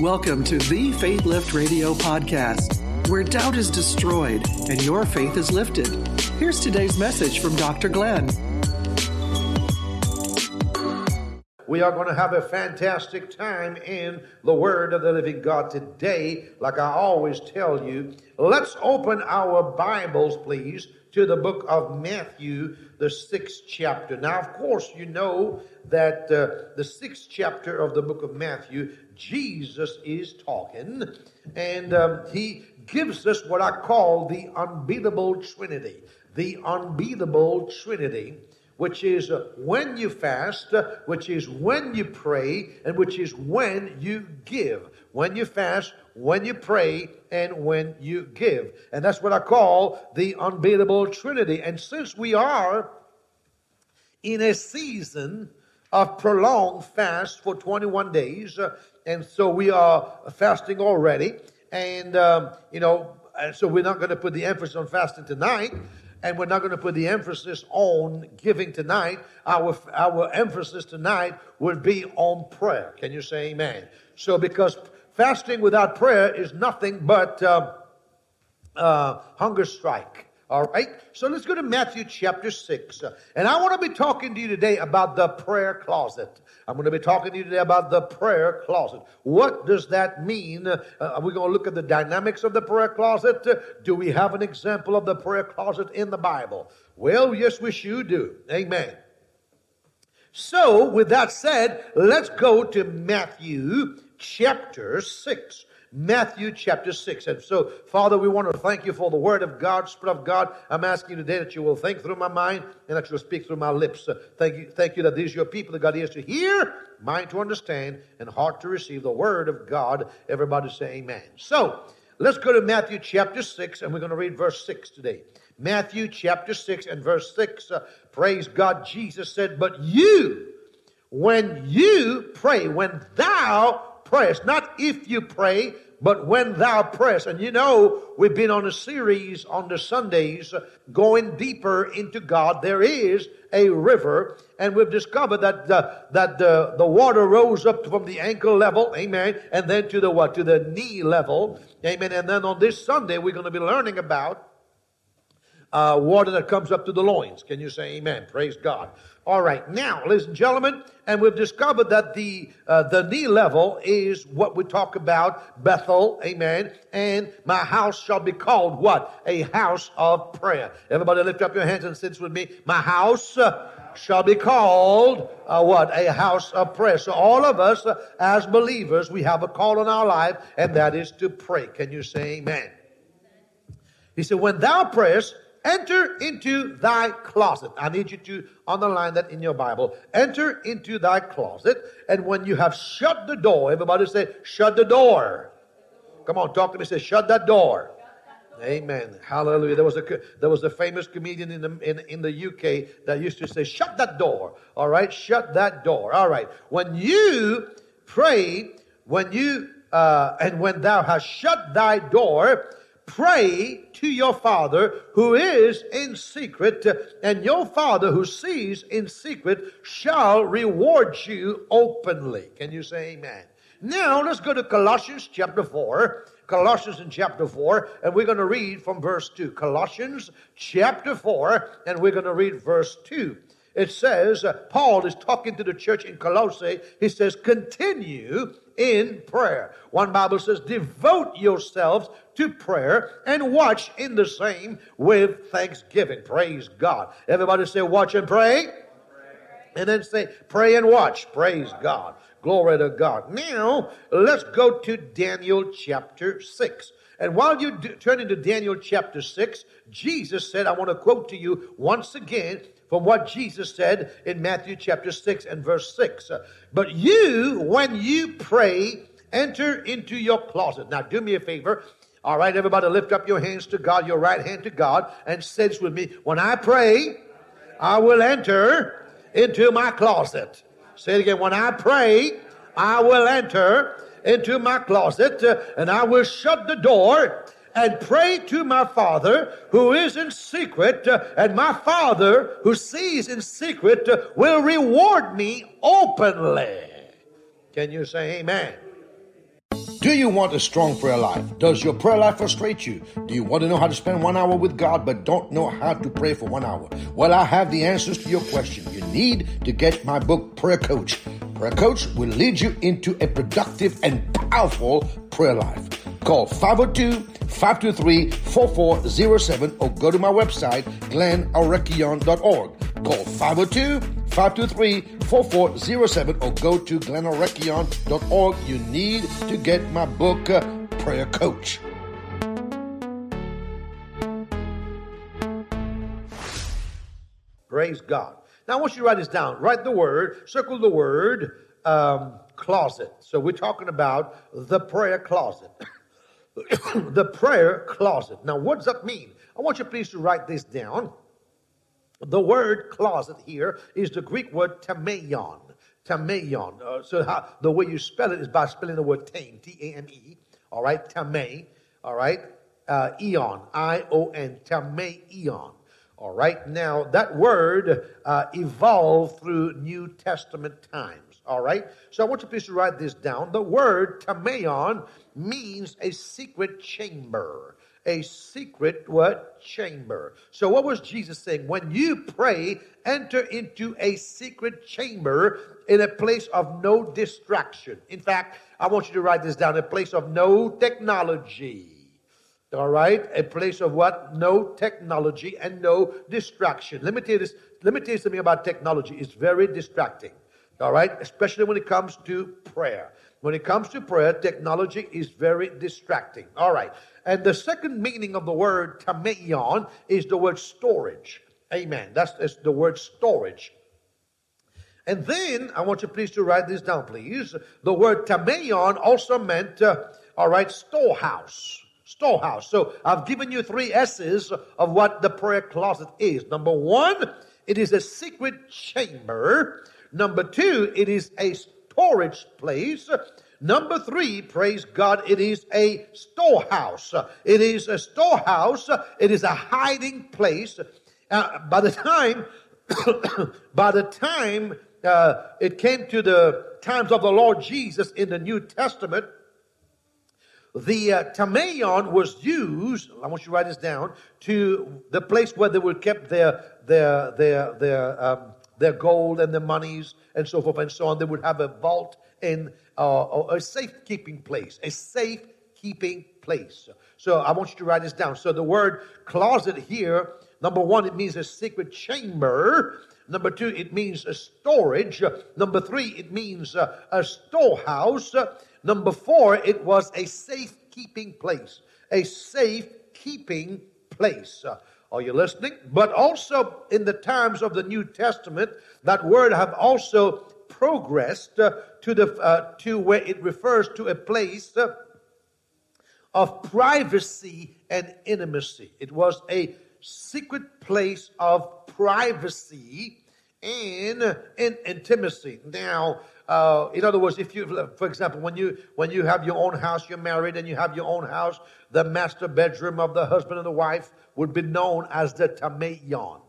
Welcome to the Faith Lift Radio podcast, where doubt is destroyed and your faith is lifted. Here's today's message from Dr. Glenn. We are going to have a fantastic time in the Word of the Living God today. Like I always tell you, let's open our Bibles, please, to the book of Matthew, the sixth chapter. Now, of course, you know that uh, the sixth chapter of the book of Matthew, Jesus is talking, and um, he gives us what I call the unbeatable Trinity. The unbeatable Trinity which is uh, when you fast, uh, which is when you pray, and which is when you give. When you fast, when you pray, and when you give. And that's what I call the unbeatable Trinity. And since we are in a season of prolonged fast for 21 days, uh, and so we are fasting already, and, um, you know, so we're not going to put the emphasis on fasting tonight and we're not going to put the emphasis on giving tonight. Our, our emphasis tonight would be on prayer. Can you say amen? So, because fasting without prayer is nothing but uh, uh, hunger strike. All right? So let's go to Matthew chapter 6. And I want to be talking to you today about the prayer closet. I'm going to be talking to you today about the prayer closet. What does that mean? Uh, are we going to look at the dynamics of the prayer closet? Do we have an example of the prayer closet in the Bible? Well, yes, we sure do. Amen. So, with that said, let's go to Matthew chapter 6. Matthew chapter 6. And so, Father, we want to thank you for the word of God, Spirit of God. I'm asking today that you will think through my mind and that you'll speak through my lips. Uh, thank you, thank you that these are your people that got ears to hear, mind to understand, and heart to receive the word of God. Everybody say amen. So, let's go to Matthew chapter 6, and we're going to read verse 6 today. Matthew chapter 6 and verse 6. Uh, praise God. Jesus said, But you, when you pray, when thou prayest. Not if you pray, but when thou prayest. And you know, we've been on a series on the Sundays going deeper into God. There is a river, and we've discovered that the, that the, the water rose up from the ankle level, amen, and then to the what? To the knee level, amen. And then on this Sunday, we're going to be learning about uh, water that comes up to the loins. Can you say amen? Praise God. All right, now, ladies and gentlemen, and we've discovered that the uh, the knee level is what we talk about Bethel, amen. And my house shall be called what? A house of prayer. Everybody, lift up your hands and sit with me. My house. Uh, shall be called uh, what? A house of prayer. So all of us uh, as believers, we have a call in our life, and that is to pray. Can you say amen? He said, when thou prayest, enter into thy closet. I need you to underline that in your Bible. Enter into thy closet, and when you have shut the door, everybody say, shut the door. Come on, talk to me. Say, shut that door. Amen. Hallelujah. There was a there was a famous comedian in the in, in the UK that used to say, "Shut that door." All right, shut that door. All right. When you pray, when you uh, and when thou hast shut thy door, Pray to your Father who is in secret, and your Father who sees in secret shall reward you openly. Can you say amen? Now let's go to Colossians chapter 4. Colossians in chapter 4, and we're going to read from verse 2. Colossians chapter 4, and we're going to read verse 2. It says, uh, Paul is talking to the church in Colossae. He says, continue in prayer. One Bible says, devote yourselves to prayer and watch in the same with thanksgiving. Praise God. Everybody say, watch and pray. And then say, pray and watch. Praise God. Glory to God. Now, let's go to Daniel chapter 6. And while you turn into Daniel chapter 6, Jesus said, I want to quote to you once again from what Jesus said in Matthew chapter 6 and verse 6. But you, when you pray, enter into your closet. Now, do me a favor. All right, everybody, lift up your hands to God, your right hand to God, and says with me, When I pray, I will enter into my closet. Say it again. When I pray, I will enter into my closet, uh, and I will shut the door and pray to my Father who is in secret, uh, and my Father who sees in secret uh, will reward me openly. Can you say amen? Do you want a strong prayer life? Does your prayer life frustrate you? Do you want to know how to spend one hour with God but don't know how to pray for one hour? Well, I have the answers to your question. You need to get my book, Prayer Coach. Prayer Coach will lead you into a productive and powerful prayer life. Call 502 523 4407 or go to my website, glennarekion.org. Call 502 523 4407 or go to glennarekion.org. You need to get my book, uh, Prayer Coach. Praise God. Now, I want you to write this down. Write the word, circle the word um, closet. So, we're talking about the prayer closet. the prayer closet. Now, what does that mean? I want you please to write this down. The word closet here is the Greek word tameion. Tameion. Uh, so how, the way you spell it is by spelling the word tame, T-A-M-E. All right, tame. All right, uh, eon, I-O-N, tameion. All right, now that word uh, evolved through New Testament times. All right, so I want you please to write this down. The word tameion means a secret chamber a secret what chamber. So what was Jesus saying? When you pray, enter into a secret chamber in a place of no distraction. In fact, I want you to write this down, a place of no technology. All right? A place of what? No technology and no distraction. Let me tell you this. Let me tell you something about technology. It's very distracting. All right? Especially when it comes to prayer. When it comes to prayer, technology is very distracting. All right. And the second meaning of the word tameion is the word storage. Amen. That's, that's the word storage. And then I want you please to write this down, please. The word tameion also meant, uh, all right, storehouse. Storehouse. So I've given you three S's of what the prayer closet is. Number one, it is a secret chamber. Number two, it is a storage place. Number three, praise God, it is a storehouse. It is a storehouse. It is a hiding place. Uh, by the time, by the time uh, it came to the times of the Lord Jesus in the New Testament, the uh, was used. I want you to write this down to the place where they would kept their their their their um, their gold and their monies and so forth and so on. They would have a vault in uh, a safekeeping place, a safekeeping place. So I want you to write this down. So the word closet here, number one, it means a secret chamber. Number two, it means a storage. Number three, it means a, a storehouse. Number four, it was a safekeeping place. A safekeeping place. Are you listening? But also in the times of the New Testament, that word have also progressed uh, to the uh, to where it refers to a place uh, of privacy and intimacy. It was a secret place of privacy and, and intimacy. Now, uh, in other words, if you, for example, when you when you have your own house, you're married and you have your own house, the master bedroom of the husband and the wife would be known as the tameion.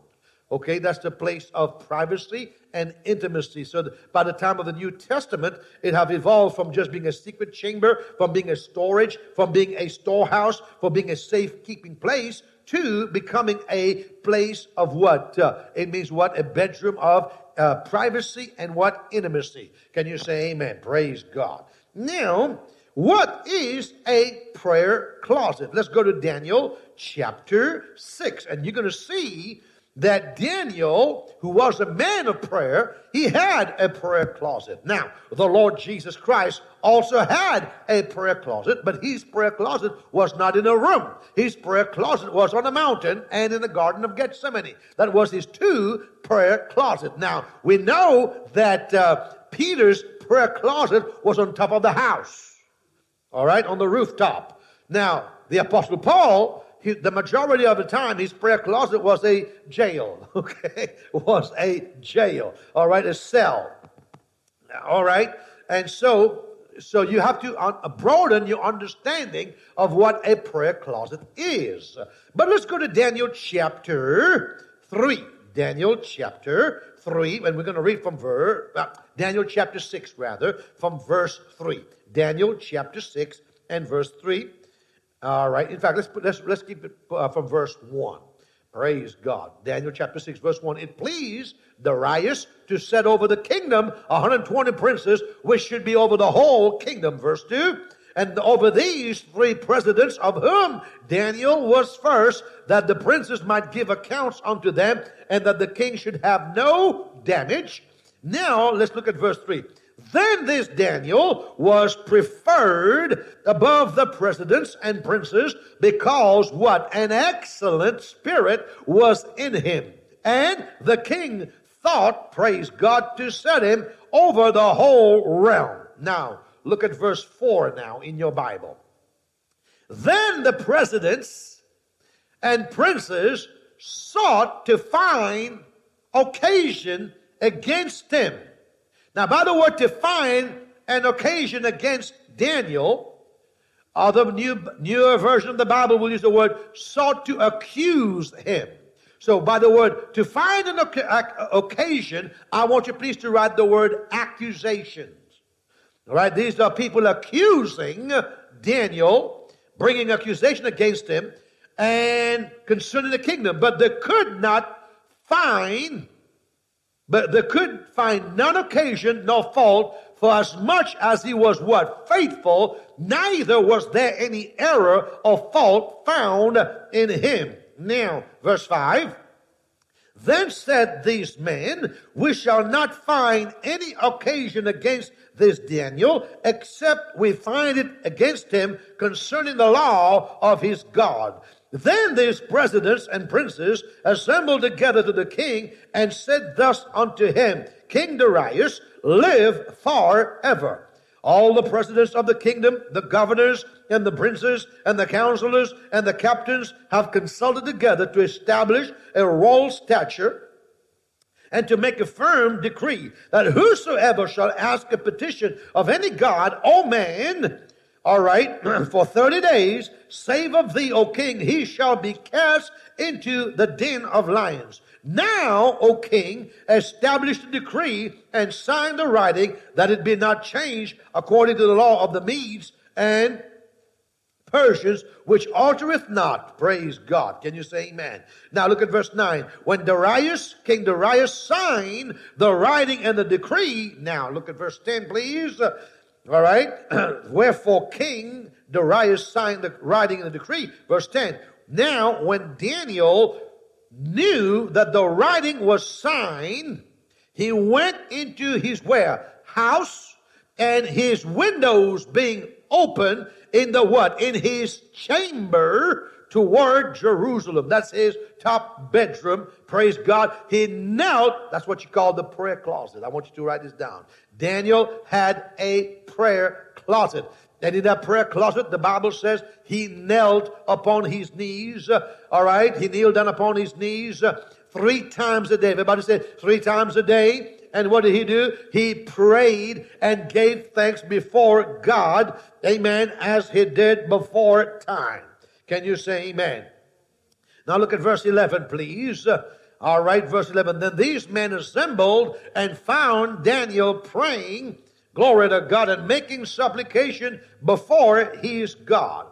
Okay, that's the place of privacy and intimacy. So by the time of the New Testament, it have evolved from just being a secret chamber, from being a storage, from being a storehouse, from being a safekeeping place, to becoming a place of what? Uh, it means what? A bedroom of uh, privacy and what? Intimacy. Can you say amen? Praise God. Now, what is a prayer closet? Let's go to Daniel chapter 6, and you're going to see that Daniel, who was a man of prayer, he had a prayer closet. Now, the Lord Jesus Christ also had a prayer closet, but his prayer closet was not in a room. His prayer closet was on a mountain and in the Garden of Gethsemane. That was his two prayer closet. Now, we know that uh, Peter's prayer closet was on top of the house. All right, on the rooftop. Now, the Apostle Paul he, the majority of the time, his prayer closet was a jail. Okay, was a jail. All right, a cell. All right, and so so you have to broaden your understanding of what a prayer closet is. But let's go to Daniel chapter 3. Daniel chapter 3, and we're going to read from verse, uh, Daniel chapter 6, rather, from verse 3. Daniel chapter 6 and verse 3. All right. In fact, let's, let's, let's keep it uh, from verse 1. Praise God. Daniel chapter 6, verse 1. It pleased Darius to set over the kingdom 120 princes, which should be over the whole kingdom. Verse 2. And over these three presidents, of whom Daniel was first, that the princes might give accounts unto them, and that the king should have no damage. Now, let's look at verse 3. Then this Daniel was preferred above the presidents and princes because what? An excellent spirit was in him. And the king thought, praise God, to set him over the whole realm. Now, look at verse 4 now in your Bible. Then the presidents and princes sought to find occasion against him. Now, by the word to find an occasion against Daniel, or the new, newer version of the Bible will use the word sought to accuse him. So by the word to find an occasion, I want you please to write the word accusations. All right, these are people accusing Daniel, bringing accusation against him, and concerning the kingdom, but they could not find, but they could find none occasion nor fault for as much as he was what? Faithful, neither was there any error or fault found in him. Now, verse 5. Then said these men, We shall not find any occasion against this Daniel, except we find it against him concerning the law of his God. Then these presidents and princes assembled together to the king and said thus unto him, King Darius, live forever. All the presidents of the kingdom, the governors, and the princes, and the counselors, and the captains have consulted together to establish a royal stature and to make a firm decree that whosoever shall ask a petition of any god or man, all right, for 30 days, save of thee, O king, he shall be cast into the den of lions. Now, O king, establish the decree and sign the writing that it be not changed according to the law of the Medes and Persians, which altereth not. Praise God. Can you say amen? Now look at verse 9. When Darius, King Darius signed the writing and the decree. Now look at verse 10, please. All right. Wherefore King Darius signed the writing the decree. Verse 10. Now when Daniel knew that the writing was signed, he went into his where? House and his windows being open in the what? In his chamber toward Jerusalem. That's his top bedroom. Praise God. He knelt. That's what you call the prayer closet. I want you to write this down. Daniel had a prayer closet. And in that prayer closet, the Bible says he knelt upon his knees. All right. He kneeled down upon his knees uh, three times a day. Everybody said three times a day. And what did he do? He prayed and gave thanks before God. Amen. As he did before time. Can you say amen? Now look at verse 11, please. Uh, all right, verse 11. Then these men assembled and found Daniel praying Glory to God and making supplication before his God.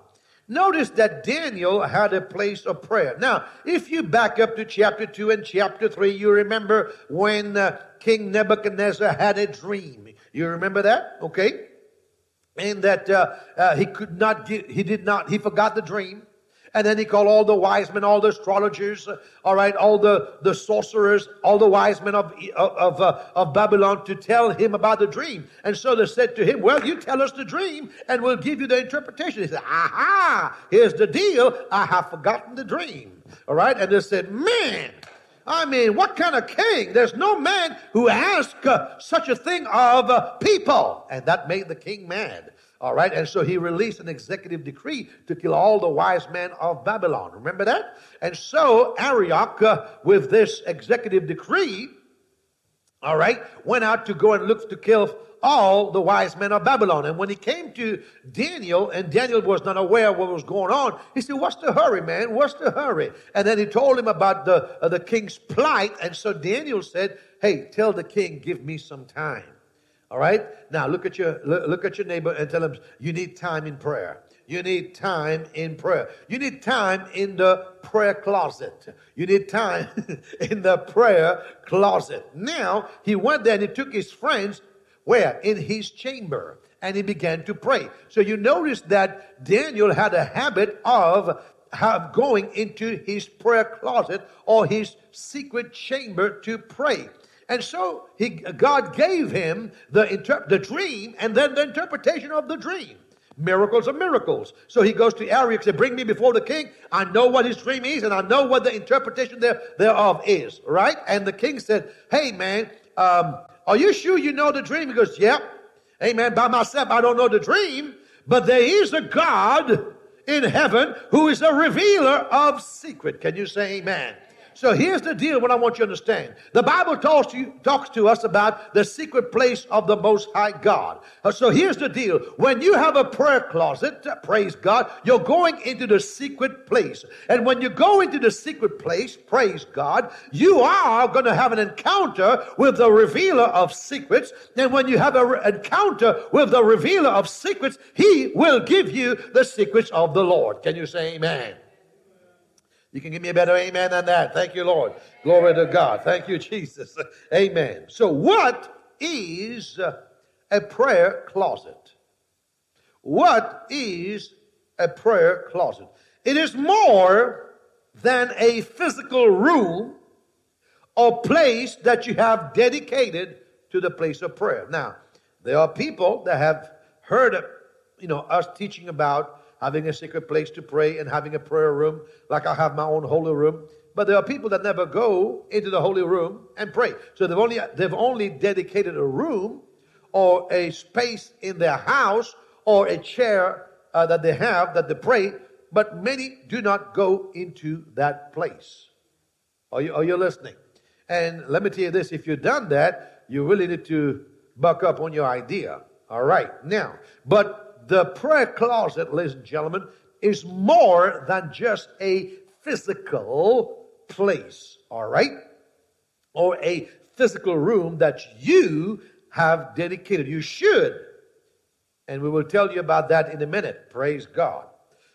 Notice that Daniel had a place of prayer. Now, if you back up to chapter 2 and chapter 3, you remember when uh, King Nebuchadnezzar had a dream. You remember that? Okay. And that uh, uh, he could not get, he did not, he forgot the dream. And then he called all the wise men, all the astrologers, all right, all the, the sorcerers, all the wise men of, of, uh, of Babylon to tell him about the dream. And so they said to him, well, you tell us the dream and we'll give you the interpretation. He said, aha, here's the deal. I have forgotten the dream. All right. And they said, man, I mean, what kind of king? There's no man who asks uh, such a thing of uh, people. And that made the king mad. All right. And so he released an executive decree to kill all the wise men of Babylon. Remember that? And so Arioch, uh, with this executive decree, all right, went out to go and look to kill all the wise men of Babylon. And when he came to Daniel, and Daniel was not aware of what was going on, he said, What's the hurry, man? What's the hurry? And then he told him about the, uh, the king's plight. And so Daniel said, Hey, tell the king, give me some time. All right? Now look at your look at your neighbor and tell him you need time in prayer. You need time in prayer. You need time in the prayer closet. You need time in the prayer closet. Now, he went there and he took his friends where? In his chamber. And he began to pray. So you notice that Daniel had a habit of have going into his prayer closet or his secret chamber to pray. And so he, God gave him the, inter- the dream and then the interpretation of the dream. Miracles are miracles. So he goes to Arioch and bring me before the king. I know what his dream is and I know what the interpretation there, thereof is. Right? And the king said, Hey man, um, are you sure you know the dream? He goes, Yep. Amen. By myself, I don't know the dream, but there is a God in heaven who is a revealer of secret. Can you say amen? So here's the deal, what I want you to understand. The Bible talks to, you, talks to us about the secret place of the Most High God. Uh, so here's the deal. When you have a prayer closet, uh, praise God, you're going into the secret place. And when you go into the secret place, praise God, you are going to have an encounter with the revealer of secrets. And when you have an re- encounter with the revealer of secrets, he will give you the secrets of the Lord. Can you say amen? You can give me a better amen than that. Thank you, Lord. Glory to God. Thank you, Jesus. Amen. So, what is a prayer closet? What is a prayer closet? It is more than a physical room or place that you have dedicated to the place of prayer. Now, there are people that have heard, you know, us teaching about having a secret place to pray and having a prayer room, like I have my own holy room. But there are people that never go into the holy room and pray. So they've only they've only dedicated a room or a space in their house or a chair uh, that they have that they pray. But many do not go into that place. Are you, are you listening? And let me tell you this: if you've done that, you really need to buck up on your idea. All right, now, but the prayer closet, ladies and gentlemen, is more than just a physical place, all right? Or a physical room that you have dedicated. You should. And we will tell you about that in a minute. Praise God.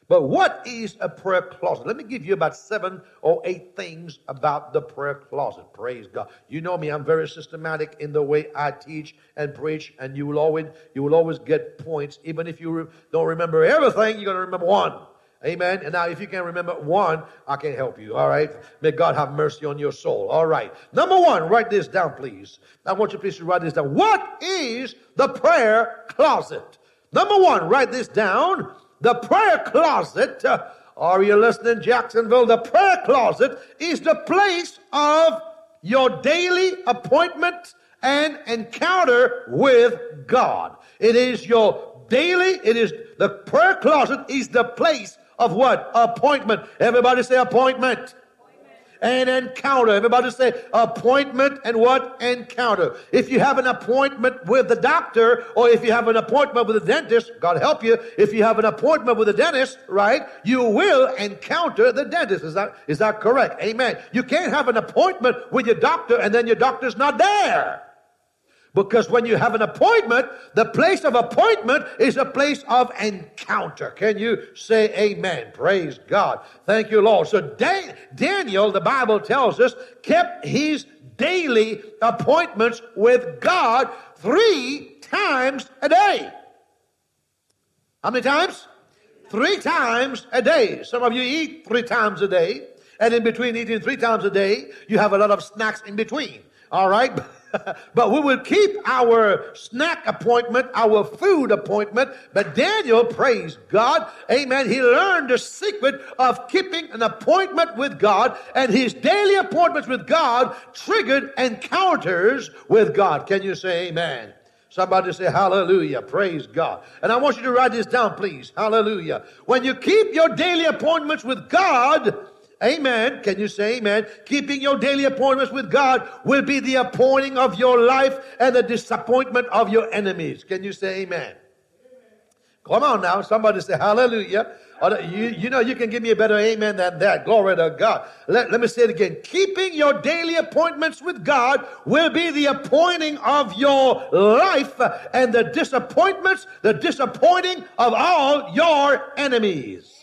But what is a prayer closet? Let me give you about seven or eight things about the prayer closet. Praise God. You know me, I'm very systematic in the way I teach and preach, and you will always you will always get points. Even if you re- don't remember everything, you're going to remember one. Amen. And now, if you can remember one, I can help you. All right. May God have mercy on your soul. All right. Number one, write this down, please. I want you please to write this down. What is the prayer closet? Number one, write this down. The prayer closet, uh, are you listening, Jacksonville? The prayer closet is the place of your daily appointment and encounter with God. It is your daily, it is the prayer closet is the place of what? Appointment. Everybody say appointment an encounter. Everybody say appointment and what? Encounter. If you have an appointment with the doctor or if you have an appointment with the dentist, God help you. If you have an appointment with the dentist, right, you will encounter the dentist. Is that, is that correct? Amen. You can't have an appointment with your doctor and then your doctor's not there. Because when you have an appointment, the place of appointment is a place of encounter. Can you say amen? Praise God. Thank you, Lord. So Dan- Daniel, the Bible tells us, kept his daily appointments with God three times a day. How many times? Three times a day. Some of you eat three times a day. And in between eating three times a day, you have a lot of snacks in between. All right? but we will keep our snack appointment, our food appointment. But Daniel, praise God, amen, he learned the secret of keeping an appointment with God, and his daily appointments with God triggered encounters with God. Can you say amen? Somebody say hallelujah. Praise God. And I want you to write this down, please. Hallelujah. When you keep your daily appointments with God, Amen. Can you say amen? Keeping your daily appointments with God will be the appointing of your life and the disappointment of your enemies. Can you say amen? Come on now. Somebody say hallelujah. You, you know, you can give me a better amen than that. Glory to God. Let, let me say it again. Keeping your daily appointments with God will be the appointing of your life and the disappointments, the disappointing of all your enemies.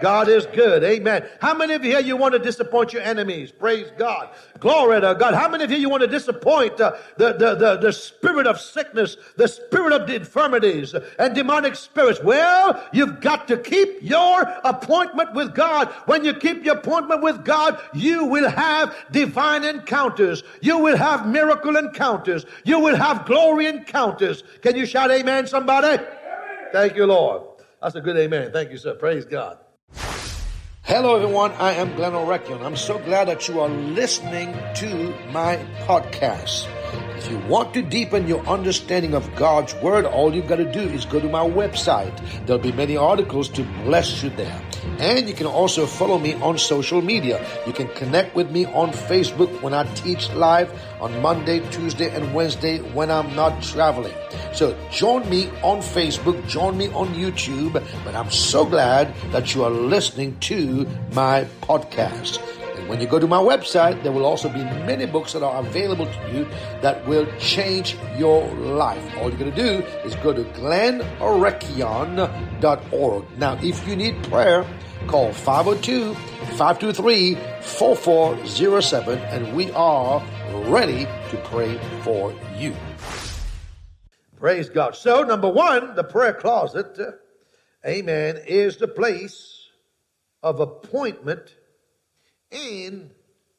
God is good. Amen. How many of you here you want to disappoint your enemies? Praise God. Glory to God. How many of you you want to disappoint uh, the, the, the, the spirit of sickness, the spirit of infirmities and demonic spirits? Well, you've got to keep your appointment with God. When you keep your appointment with God, you will have divine encounters. You will have miracle encounters. You will have glory encounters. Can you shout amen, somebody? Thank you, Lord. That's a good amen. Thank you, sir. Praise God. Hello, everyone. I am Glenn Arekion. I'm so glad that you are listening to my podcast. If you want to deepen your understanding of God's Word, all you've got to do is go to my website. There'll be many articles to bless you there. And you can also follow me on social media. You can connect with me on Facebook when I teach live on Monday, Tuesday, and Wednesday when I'm not traveling. So join me on Facebook, join me on YouTube, but I'm so glad that you are listening to my podcast. When you go to my website, there will also be many books that are available to you that will change your life. All you got to do is go to glennarekion.org. Now, if you need prayer, call 502 523 4407 and we are ready to pray for you. Praise God. So, number one, the prayer closet, amen, is the place of appointment in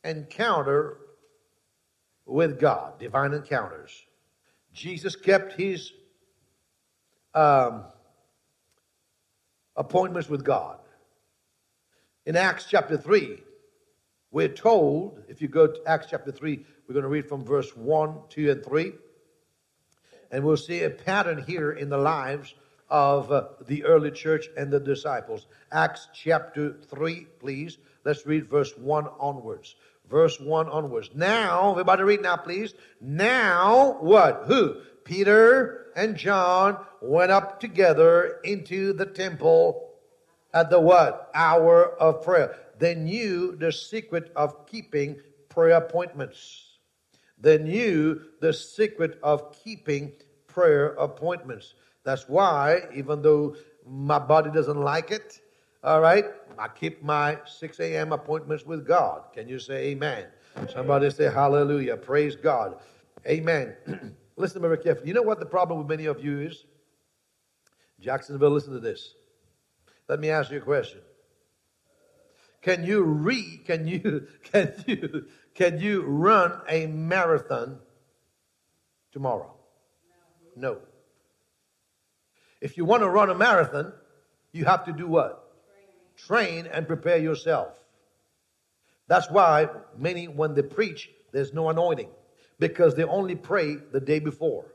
encounter with God, divine encounters. Jesus kept his um, appointments with God. In Acts chapter 3, we're told, if you go to Acts chapter 3, we're going to read from verse 1, 2, and 3. And we'll see a pattern here in the lives of uh, the early church and the disciples. Acts chapter 3, please. Let's read verse 1 onwards. Verse 1 onwards. Now, everybody read now, please. Now, what? Who? Peter and John went up together into the temple at the what? Hour of prayer. They knew the secret of keeping prayer appointments. They knew the secret of keeping prayer appointments. That's why, even though my body doesn't like it, all right, I keep my 6 a.m. appointments with God. Can you say amen? Somebody say hallelujah. Praise God. Amen. listen very carefully. You know what the problem with many of you is? Jacksonville, listen to this. Let me ask you a question. Can you read, can you, can you, can you run a marathon tomorrow? No. If you want to run a marathon, you have to do what? train and prepare yourself. That's why many, when they preach, there's no anointing because they only pray the day before.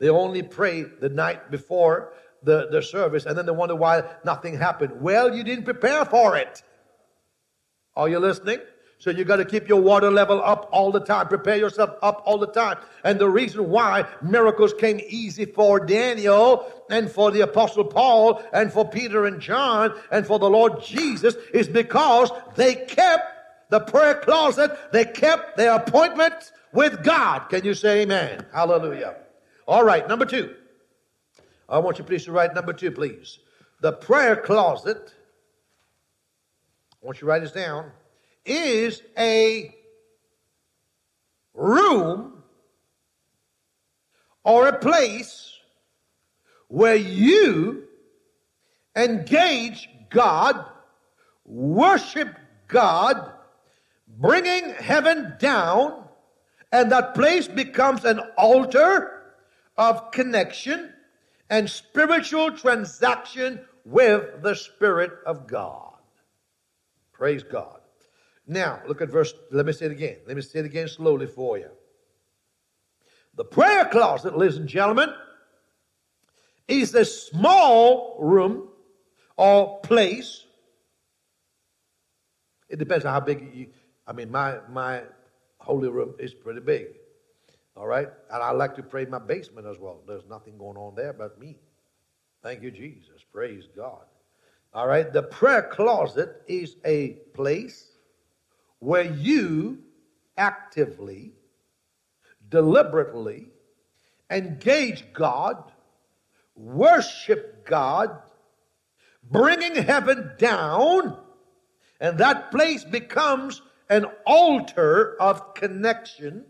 They only pray the night before the, the service and then they wonder why nothing happened. Well, you didn't prepare for it. Are you listening? So you got to keep your water level up all the time. Prepare yourself up all the time. And the reason why miracles came easy for Daniel and for the apostle Paul and for Peter and John and for the Lord Jesus is because they kept the prayer closet. They kept their appointments with God. Can you say amen? Hallelujah. All right. Number two. I want you please to write number two, please. The prayer closet. I want you to write this down is a room or a place where you engage God, worship God, bringing heaven down, and that place becomes an altar of connection and spiritual transaction with the Spirit of God. Praise God. Now, look at verse, let me say it again. Let me say it again slowly for you. The prayer closet, ladies and gentlemen, is a small room or place It depends on how big you. I mean, my my holy room is pretty big. All right, and I like to pray in my basement as well. There's nothing going on there but me. Thank you, Jesus. Praise God. All right, the prayer closet is a place where you actively, deliberately engage God, worship God, bringing heaven down, and that place becomes an altar of connection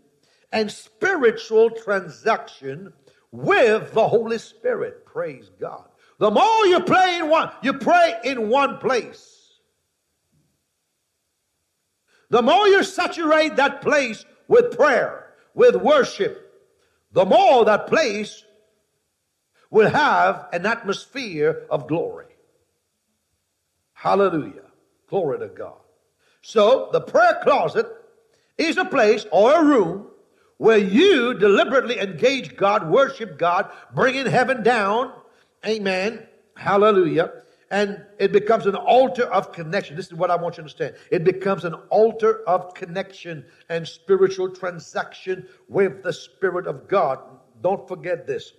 and spiritual transaction with the Holy Spirit. Praise God. The more you pray in one, you pray in one place. The more you saturate that place with prayer, with worship, the more that place will have an atmosphere of glory. Hallelujah. Glory to God. So the prayer closet is a place or a room where you deliberately engage God, worship God, bringing heaven down. Amen. Hallelujah. And it becomes an altar of connection. This is what I want you to understand. It becomes an altar of connection and spiritual transaction with the Spirit of God. Don't forget this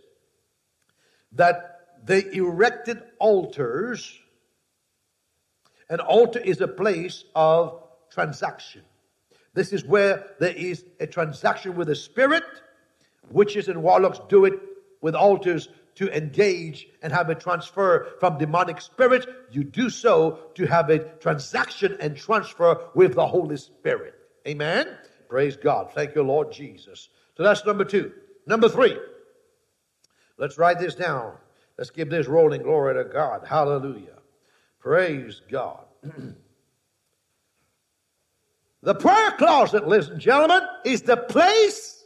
that they erected altars. An altar is a place of transaction. This is where there is a transaction with the Spirit. Witches and warlocks do it with altars to engage and have a transfer from demonic spirits. You do so to have a transaction and transfer with the Holy Spirit. Amen. Praise God. Thank you, Lord Jesus. So that's number two. Number three. Let's write this down. Let's give this rolling glory to God. Hallelujah. Praise God. the prayer closet, ladies and gentlemen, is the place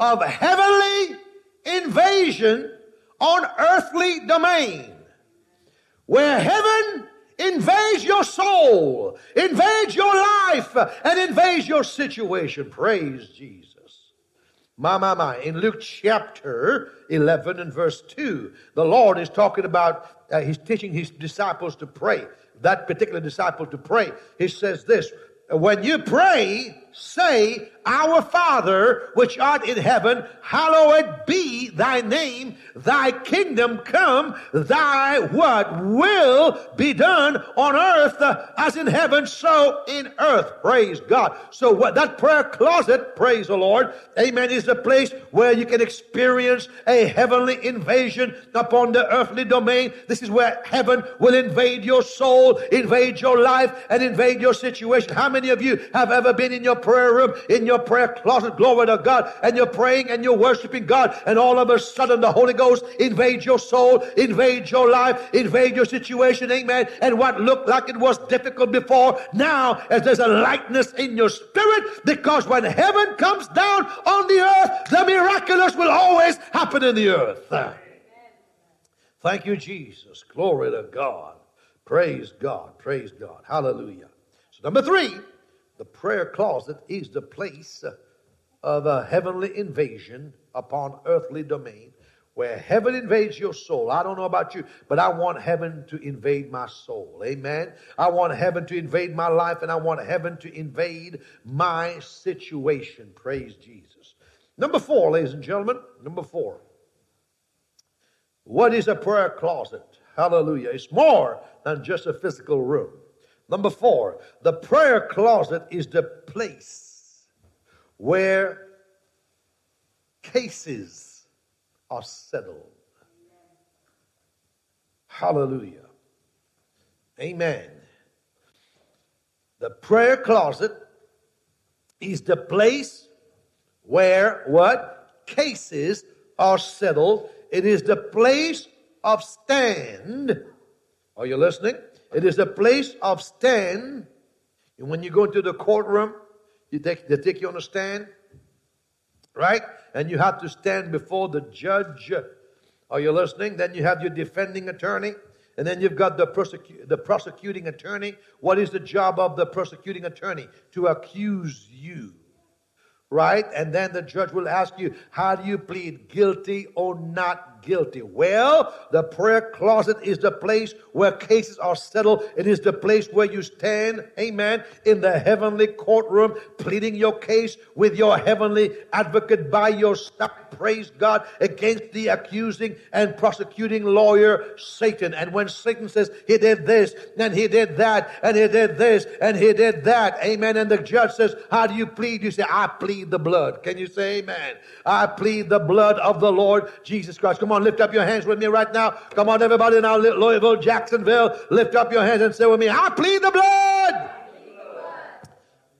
of heavenly invasion on earthly domain. Where heaven invades your soul, invades your life, and invades your situation. Praise Jesus. My, my, my. In Luke chapter 11 and verse 2, the Lord is talking about, uh, he's teaching his disciples to pray. That particular disciple to pray. He says this, when you pray, say, Our Father, which art in heaven, hallowed be thy name, thy kingdom come, thy what will be done on earth as in heaven, so in earth. Praise God. So what that prayer closet, praise the Lord, amen, is the place where you can experience a heavenly invasion upon the earthly domain. This is where heaven will invade your soul, invade your life, and invade your situation. How many of you have ever been in your prayer room, in your prayer closet, glory to God, and you're praying and you're worshiping God, and all of a sudden the Holy Ghost invades your soul, invades your life, invade your situation, amen. And what looked like it was difficult before, now as there's a lightness in your spirit, because when heaven comes down on the earth, the miraculous will always happen in the earth. Thank you, Jesus. Glory to God. Praise God. Praise God. Hallelujah. So, number three, the prayer closet is the place uh, of a heavenly invasion upon earthly domain where heaven invades your soul. I don't know about you, but I want heaven to invade my soul. Amen. I want heaven to invade my life and I want heaven to invade my situation. Praise Jesus. Number four, ladies and gentlemen, number four. What is a prayer closet? Hallelujah. It's more than just a physical room. Number four, the prayer closet is the place where cases are settled. Hallelujah. Amen. The prayer closet is the place where what? Cases are settled. It is the place of stand. Are you listening? It is a place of stand. And when you go into the courtroom, you take, they take you on a stand, right? And you have to stand before the judge. Are you listening? Then you have your defending attorney. And then you've got the, prosecu- the prosecuting attorney. What is the job of the prosecuting attorney? To accuse you. Right? And then the judge will ask you, how do you plead guilty or not guilty. Well, the prayer closet is the place where cases are settled. It is the place where you stand, amen, in the heavenly courtroom, pleading your case with your heavenly advocate by your side. Praise God against the accusing and prosecuting lawyer, Satan. And when Satan says he did this and he did that and he did this and he did that, amen. And the judge says, How do you plead? You say, I plead the blood. Can you say amen? I plead the blood of the Lord Jesus Christ. Come on, lift up your hands with me right now. Come on, everybody in our Louisville, Jacksonville, lift up your hands and say with me, I plead the blood.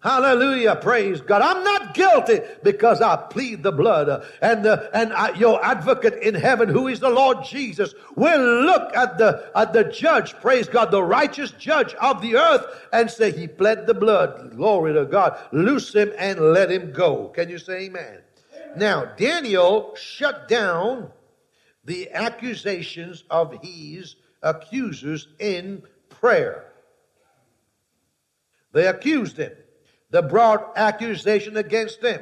Hallelujah. Praise God. I'm not guilty because I plead the blood. And, uh, and I, your advocate in heaven, who is the Lord Jesus, will look at the, at the judge, praise God, the righteous judge of the earth and say, he pled the blood. Glory to God. Loose him and let him go. Can you say amen? Now, Daniel shut down the accusations of his accusers in prayer. They accused him. They brought accusation against him.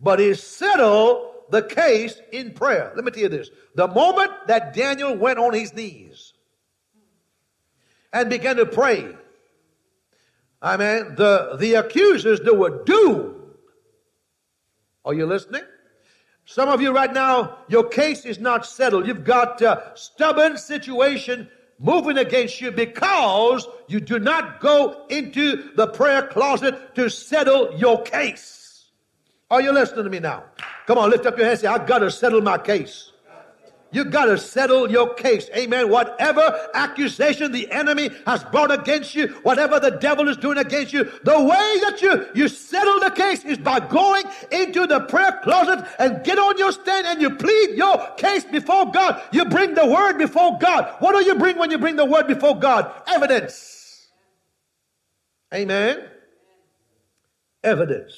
But he settled the case in prayer. Let me tell you this. The moment that Daniel went on his knees and began to pray, I mean, the, the accusers, they were doomed. Are you listening? Some of you right now, your case is not settled. You've got a stubborn situation moving against you because you do not go into the prayer closet to settle your case. Are you listening to me now? Come on, lift up your hands. Say, I've got to settle my case. You got to settle your case. Amen. Whatever accusation the enemy has brought against you, whatever the devil is doing against you, the way that you, you settle the case is by going into the prayer closet and get on your stand and you plead your case before God. You bring the word before God. What do you bring when you bring the word before God? Evidence. Amen. Evidence.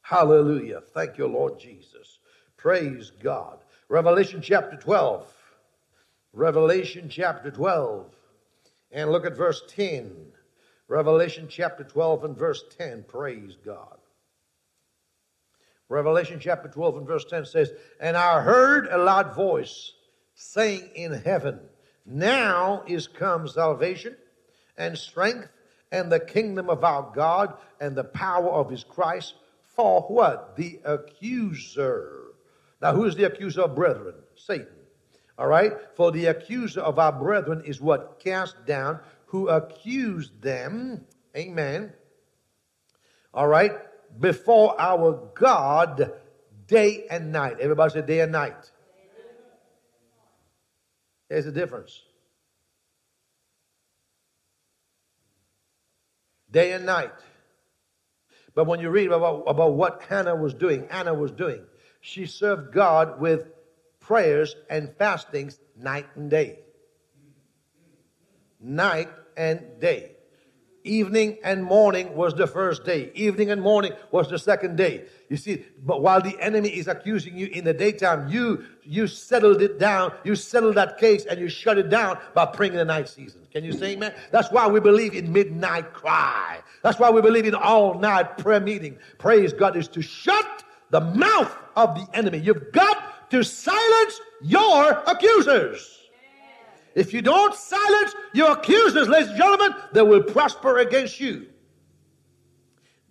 Hallelujah. Thank you, Lord Jesus. Praise God. Revelation chapter 12. Revelation chapter 12. And look at verse 10. Revelation chapter 12 and verse 10. Praise God. Revelation chapter 12 and verse 10 says, And I heard a loud voice saying in heaven, Now is come salvation and strength and the kingdom of our God and the power of his Christ. For what? The accuser now, who is the accuser of brethren? Satan. All right? For the accuser of our brethren is what? Cast down, who accused them. Amen. All right? Before our God day and night. Everybody say day and night. There's a difference. Day and night. But when you read about, about what Hannah was doing, Anna was doing, she served God with prayers and fastings night and day. Night and day. Evening and morning was the first day. Evening and morning was the second day. You see, but while the enemy is accusing you in the daytime, you you settled it down. You settled that case and you shut it down by praying in the night season. Can you say amen? That's why we believe in midnight cry. That's why we believe in all night prayer meeting. Praise God is to shut the mouth of the enemy. You've got to silence your accusers. If you don't silence your accusers, ladies and gentlemen, they will prosper against you.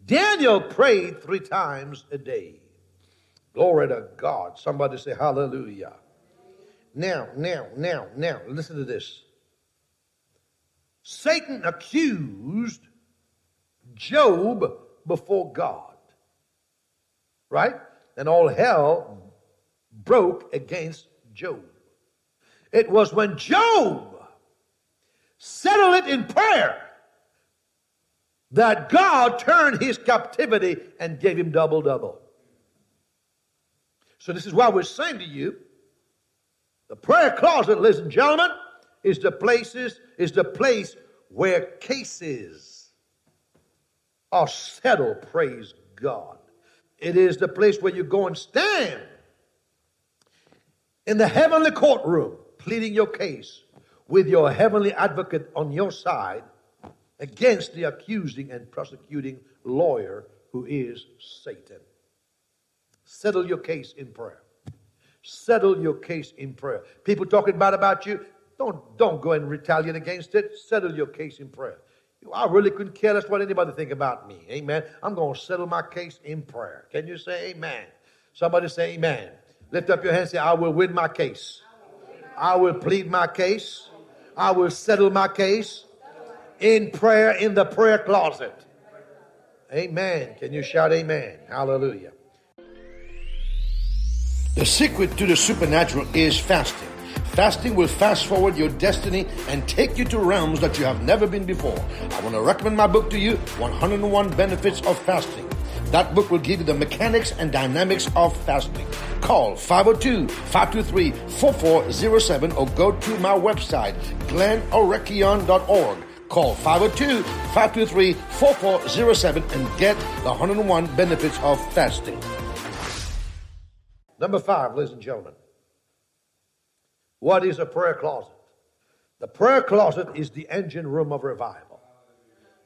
Daniel prayed three times a day. Glory to God. Somebody say hallelujah. Now, now, now, now, listen to this. Satan accused Job before God right? And all hell broke against Job. It was when Job settled it in prayer that God turned his captivity and gave him double double. So this is why we're saying to you, the prayer closet, ladies and gentlemen, is the places, is the place where cases are settled, praise God. It is the place where you go and stand in the heavenly courtroom, pleading your case with your heavenly advocate on your side against the accusing and prosecuting lawyer who is Satan. Settle your case in prayer. Settle your case in prayer. People talking bad about you, don't, don't go and retaliate against it. Settle your case in prayer. I really couldn't care less what anybody think about me. Amen. I'm going to settle my case in prayer. Can you say amen? Somebody say amen. Lift up your hand and say, I will win my case. I will plead my case. I will settle my case in prayer in the prayer closet. Amen. Can you shout amen? Hallelujah. The secret to the supernatural is fasting. Fasting will fast forward your destiny and take you to realms that you have never been before. I want to recommend my book to you 101 Benefits of Fasting. That book will give you the mechanics and dynamics of fasting. Call 502-523-4407 or go to my website, glennarekion.org. Call 502-523-4407 and get the 101 benefits of fasting. Number five, ladies and gentlemen. What is a prayer closet? The prayer closet is the engine room of revival.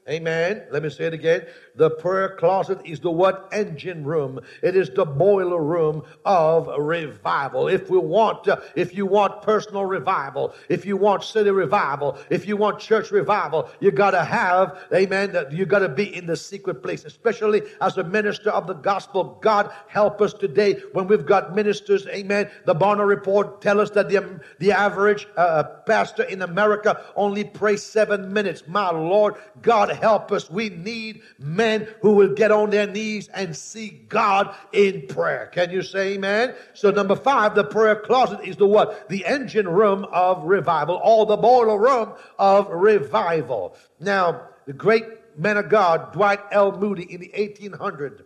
Amen. Let me say it again. The prayer closet is the what engine room. It is the boiler room of revival. If we want, uh, if you want personal revival, if you want city revival, if you want church revival, you gotta have, amen, that you gotta be in the secret place, especially as a minister of the gospel. God help us today when we've got ministers, amen. The Barna report tell us that the, the average uh, pastor in America only prays seven minutes. My Lord, God help us. We need men who will get on their knees and seek God in prayer. Can you say amen? So number five, the prayer closet is the what? The engine room of revival or the boiler room of revival. Now, the great man of God, Dwight L. Moody in the 1800s,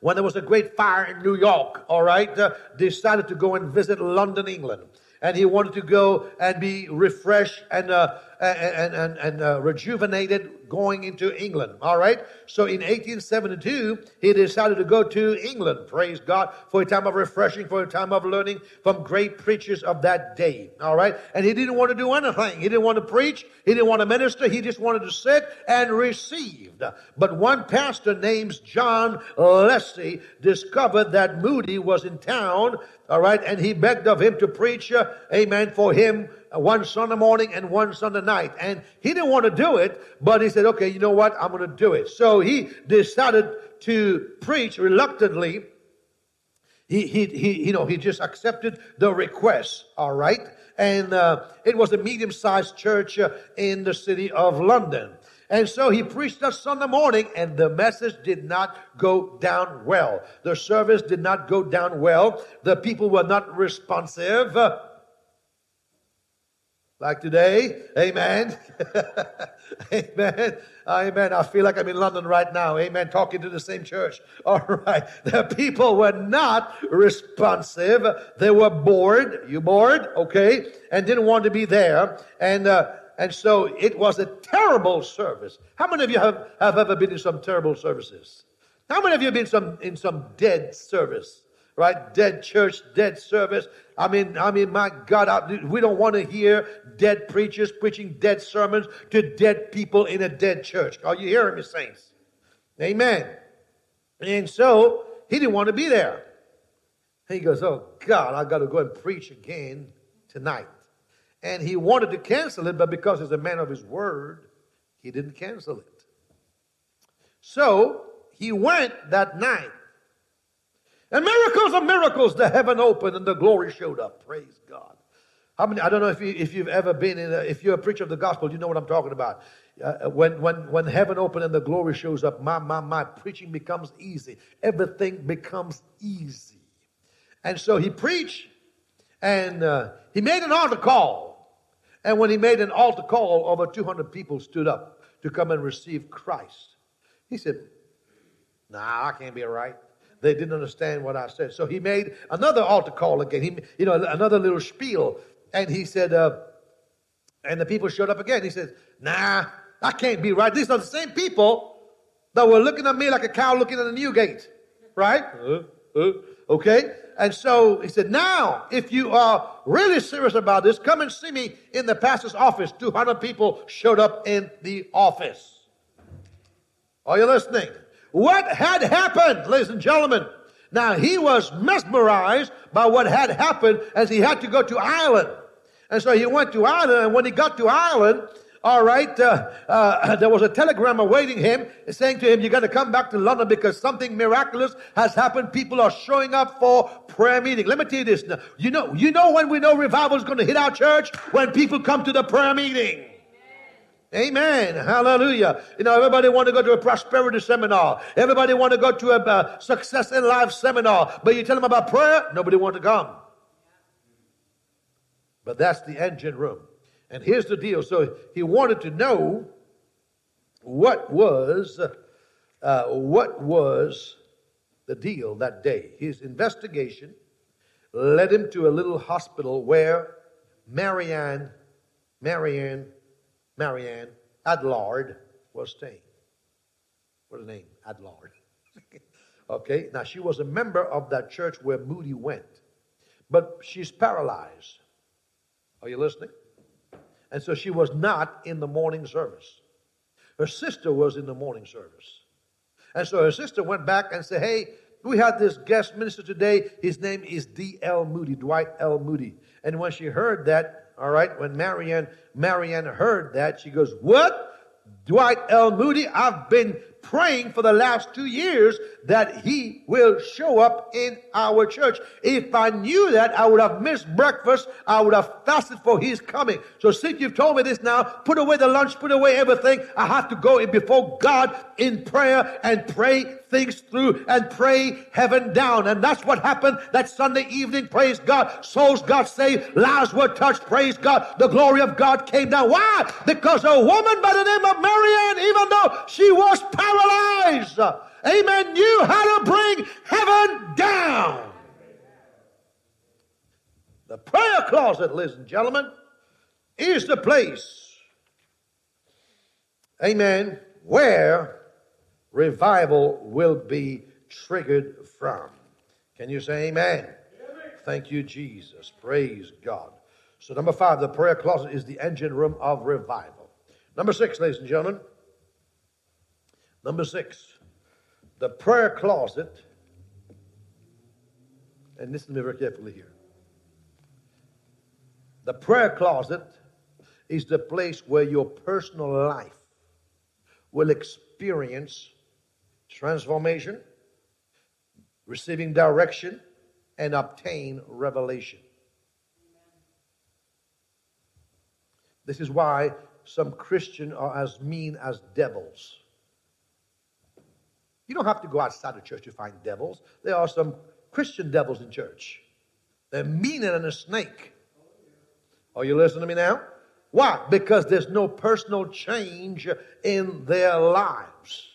when there was a great fire in New York, all right, uh, decided to go and visit London, England. And he wanted to go and be refreshed and uh, and, and, and uh, rejuvenated going into England. All right. So in 1872, he decided to go to England. Praise God for a time of refreshing, for a time of learning from great preachers of that day. All right. And he didn't want to do anything. He didn't want to preach. He didn't want to minister. He just wanted to sit and receive. But one pastor named John Lessey discovered that Moody was in town. All right. And he begged of him to preach, uh, amen, for him one Sunday morning and one Sunday night. And he didn't want to do it, but he said, okay, you know what? I'm going to do it. So he decided to preach reluctantly. He, he, he, you know, he just accepted the request, all right? And uh, it was a medium sized church uh, in the city of London. And so he preached that Sunday morning, and the message did not go down well. The service did not go down well. The people were not responsive. Uh, like today. Amen. Amen. Amen. I feel like I'm in London right now. Amen. Talking to the same church. All right. The people were not responsive. They were bored. You bored? Okay. And didn't want to be there. And, uh, and so it was a terrible service. How many of you have, have ever been in some terrible services? How many of you have been some, in some dead service? Right? Dead church, dead service. I mean, I mean, my God, I, we don't want to hear dead preachers preaching dead sermons to dead people in a dead church. Are you hearing me, saints? Amen. And so he didn't want to be there. He goes, Oh God, I got to go and preach again tonight. And he wanted to cancel it, but because he's a man of his word, he didn't cancel it. So he went that night. And miracles of miracles, the heaven opened and the glory showed up. Praise God. How many? I don't know if you if you've ever been in. A, if you're a preacher of the gospel, you know what I'm talking about. Uh, when when when heaven opened and the glory shows up, my my my preaching becomes easy. Everything becomes easy. And so he preached, and uh, he made an altar call. And when he made an altar call, over 200 people stood up to come and receive Christ. He said, "Nah, I can't be right." They didn't understand what I said. So he made another altar call again. He, you know, another little spiel. And he said, uh, and the people showed up again. He says, nah, I can't be right. These are the same people that were looking at me like a cow looking at a new gate. Right? Uh, uh, okay? And so he said, now, if you are really serious about this, come and see me in the pastor's office. 200 people showed up in the office. Are you listening? What had happened, ladies and gentlemen? Now, he was mesmerized by what had happened as he had to go to Ireland. And so he went to Ireland, and when he got to Ireland, all right, uh, uh, there was a telegram awaiting him saying to him, You got to come back to London because something miraculous has happened. People are showing up for prayer meeting. Let me tell you this. Now, you know, you know when we know revival is going to hit our church? When people come to the prayer meeting. Amen. Hallelujah. You know, everybody want to go to a prosperity seminar. Everybody want to go to a uh, success in life seminar. But you tell them about prayer, nobody want to come. But that's the engine room. And here's the deal. So he wanted to know what was uh, what was the deal that day. His investigation led him to a little hospital where Marianne, Marianne, Marianne Adlard was staying. What a name, Adlard. okay, now she was a member of that church where Moody went, but she's paralyzed. Are you listening? And so she was not in the morning service. Her sister was in the morning service. And so her sister went back and said, Hey, we had this guest minister today. His name is D.L. Moody, Dwight L. Moody. And when she heard that, all right, when Marianne, Marianne heard that, she goes, What? Dwight L. Moody, I've been praying for the last two years that he will show up in our church. If I knew that, I would have missed breakfast. I would have fasted for his coming. So since you've told me this now, put away the lunch, put away everything. I have to go before God in prayer and pray things through and pray heaven down. And that's what happened that Sunday evening. Praise God. Souls got saved. Lives were touched. Praise God. The glory of God came down. Why? Because a woman by the name of Marianne, even though she was paralyzed, amen, knew how to bring heaven down. The prayer closet, ladies and gentlemen, is the place, amen, where revival will be triggered from. Can you say amen? Thank you, Jesus. Praise God. So, number five, the prayer closet is the engine room of revival. Number six, ladies and gentlemen. Number six, the prayer closet, and listen to me very carefully here. The prayer closet is the place where your personal life will experience transformation, receiving direction, and obtain revelation. This is why some Christians are as mean as devils. You don't have to go outside the church to find devils. There are some Christian devils in church. They're meaner than a snake. Are you listening to me now? Why? Because there's no personal change in their lives.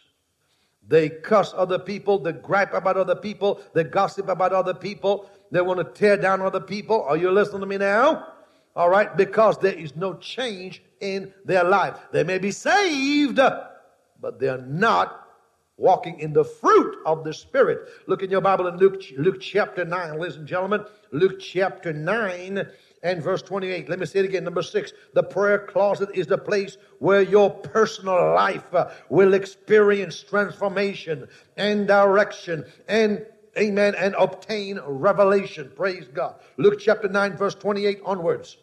They cuss other people, they gripe about other people, they gossip about other people, they want to tear down other people. Are you listening to me now? All right, because there is no change in their life. They may be saved, but they're not walking in the fruit of the Spirit. Look in your Bible in Luke, Luke chapter 9, ladies and gentlemen. Luke chapter 9 and verse 28. Let me say it again. Number six, the prayer closet is the place where your personal life uh, will experience transformation and direction and amen and obtain revelation. Praise God. Luke chapter 9, verse 28 onwards.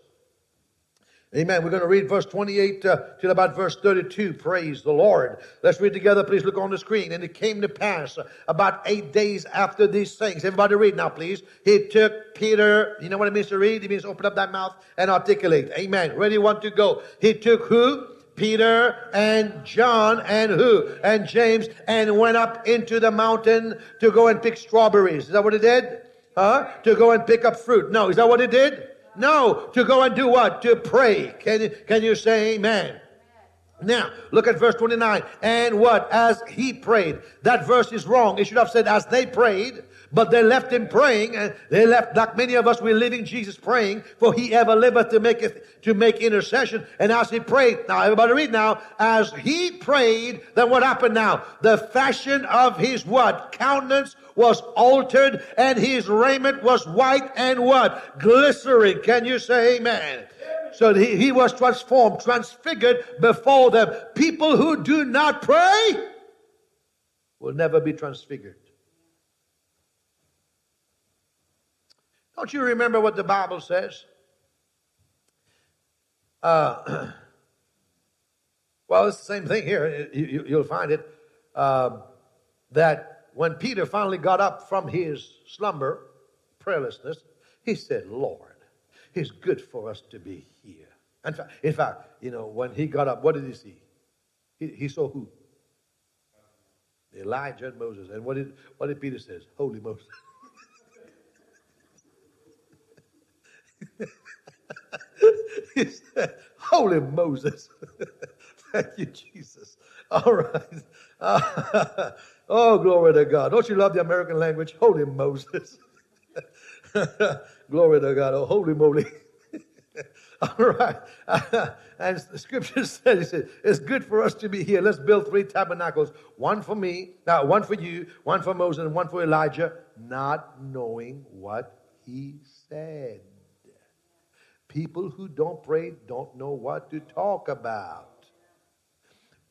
Amen. We're going to read verse 28 uh, till about verse 32. Praise the Lord. Let's read together. Please look on the screen. And it came to pass uh, about eight days after these things. Everybody read now, please. He took Peter. You know what it means to read? It means open up that mouth and articulate. Amen. Ready, one to go. He took who? Peter and John and who? And James and went up into the mountain to go and pick strawberries. Is that what he did? Huh? To go and pick up fruit. No. Is that what he did? No, to go and do what? To pray. Can you, can you say amen? Now, look at verse 29. And what? As he prayed. That verse is wrong. It should have said, as they prayed, but they left him praying, and they left, like many of us, we're leaving Jesus praying, for he ever liveth to make it, to make intercession. And as he prayed, now everybody read now, as he prayed, then what happened now? The fashion of his what? Countenance was altered, and his raiment was white and what? Glistering. Can you say amen? So he, he was transformed, transfigured before them. People who do not pray will never be transfigured. Don't you remember what the Bible says? Uh, well, it's the same thing here. You, will find it uh, that when Peter finally got up from his slumber, prayerlessness, he said, Lord, it's good for us to be here. In fact, in fact, you know, when he got up, what did he see? He, he saw who? Elijah and Moses. And what did, what did Peter says? Holy Moses. Holy Moses. Thank you, Jesus. All right. Uh, oh, glory to God. Don't you love the American language? Holy Moses. glory to God. Oh, holy moly. All right. and the scripture says, it's good for us to be here. Let's build three tabernacles. One for me, now one for you, one for Moses, and one for Elijah, not knowing what he said. People who don't pray don't know what to talk about.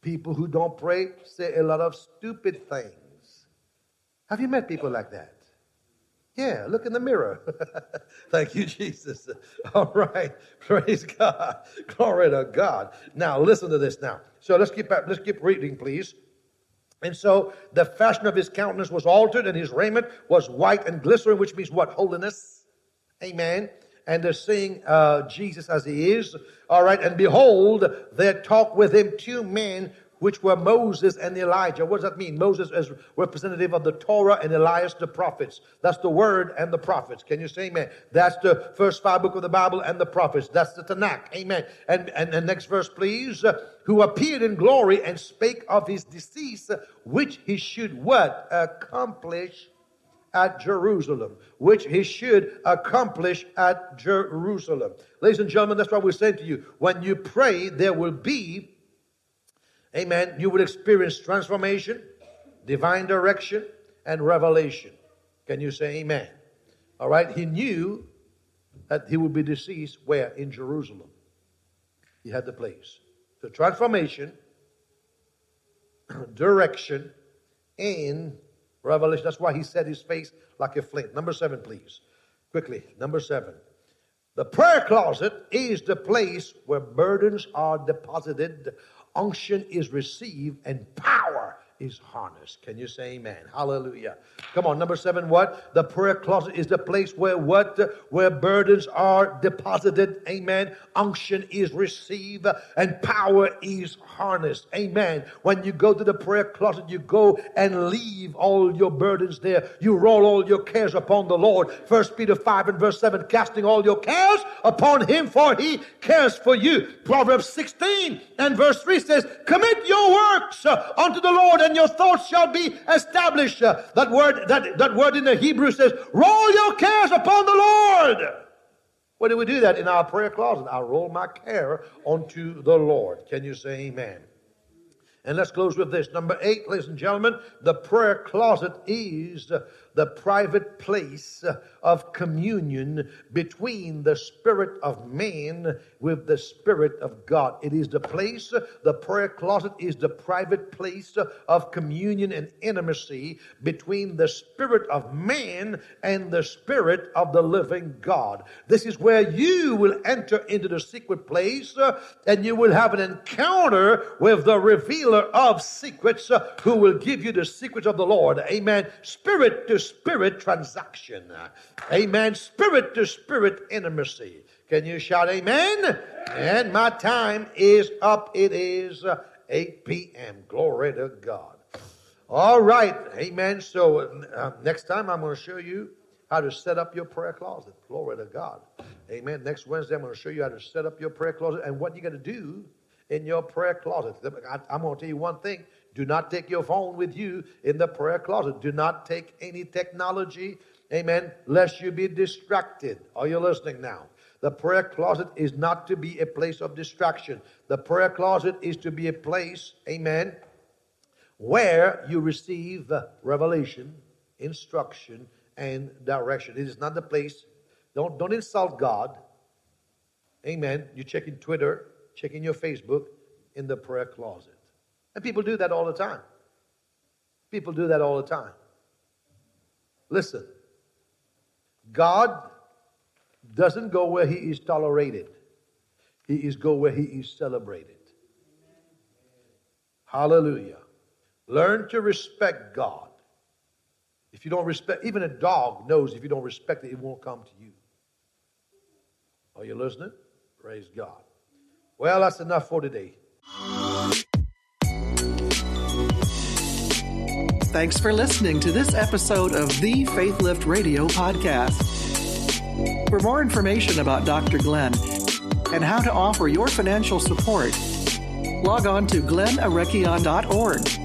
People who don't pray say a lot of stupid things. Have you met people like that? Yeah, look in the mirror. Thank you, Jesus. All right. Praise God. Glory to God. Now listen to this now. So let's keep let's keep reading, please. And so the fashion of his countenance was altered, and his raiment was white and glistering, which means what? Holiness. Amen and they're seeing uh, Jesus as he is. All right, and behold, there talk with him two men which were Moses and Elijah. What does that mean? Moses is representative of the Torah and Elias the prophets. That's the word and the prophets. Can you say amen? That's the first five book of the Bible and the prophets. That's the Tanakh. Amen. And, and, and next verse, please. who appeared in glory and spake of his decease, which he should what? Accomplish at Jerusalem, which he should accomplish at Jerusalem. Ladies and gentlemen, that's what we're saying to you. When you pray, there will be, amen, you will experience transformation, divine direction, and revelation. Can you say amen? All right, he knew that he would be deceased where? In Jerusalem. He had the place. So transformation, direction, and Revelation. That's why he set his face like a flint. Number seven, please. Quickly. Number seven. The prayer closet is the place where burdens are deposited, unction is received, and power is harnessed. Can you say amen? Hallelujah. Come on, number seven, what? The prayer closet is the place where what? Where burdens are deposited. Amen. Unction is received and power is harnessed. Amen. When you go to the prayer closet, you go and leave all your burdens there. You roll all your cares upon the Lord. First Peter 5 and verse 7, casting all your cares upon him, for he cares for you. Proverbs 16 and verse 3 says, Commit your works unto the Lord and your thoughts shall be established. Uh, that word, that, that word in the Hebrew says, roll your cares upon the Lord. Where do we do that? In our prayer closet. I roll my care onto the Lord. Can you say amen? And let's close with this. Number eight, ladies and gentlemen, the prayer closet is the private place of communion between the spirit of man with the spirit of God. It is the place, the prayer closet is the private place of communion and intimacy between the spirit of man and the spirit of the living God. This is where you will enter into the secret place uh, and you will have an encounter with the revealer of secrets uh, who will give you the secrets of the Lord. Amen. Spirit to spirit transaction. Amen. Spirit to spirit intimacy. Can you shout amen? And my time is up. It is uh, 8 p.m. Glory to God. All right. Amen. So uh, next time I'm going to show you how to set up your prayer closet. Glory to God. Amen. Next Wednesday I'm going to show you how to set up your prayer closet and what you got to do in your prayer closet. I'm going to tell you one thing. Do not take your phone with you in the prayer closet. Do not take any technology, amen, lest you be distracted. Are you listening now? The prayer closet is not to be a place of distraction. The prayer closet is to be a place, amen, where you receive revelation, instruction, and direction. It is not the place. Don't, don't insult God. Amen. You're checking Twitter, checking your Facebook in the prayer closet. And people do that all the time. People do that all the time. Listen, God doesn't go where he is tolerated. He is go where he is celebrated. Hallelujah. Learn to respect God. If you don't respect, even a dog knows if you don't respect it, it won't come to you. Are you listening? Praise God. Well, that's enough for today. Thanks for listening to this episode of the Faith Lift Radio podcast. For more information about Dr. Glenn and how to offer your financial support, log on to glennarekion.org.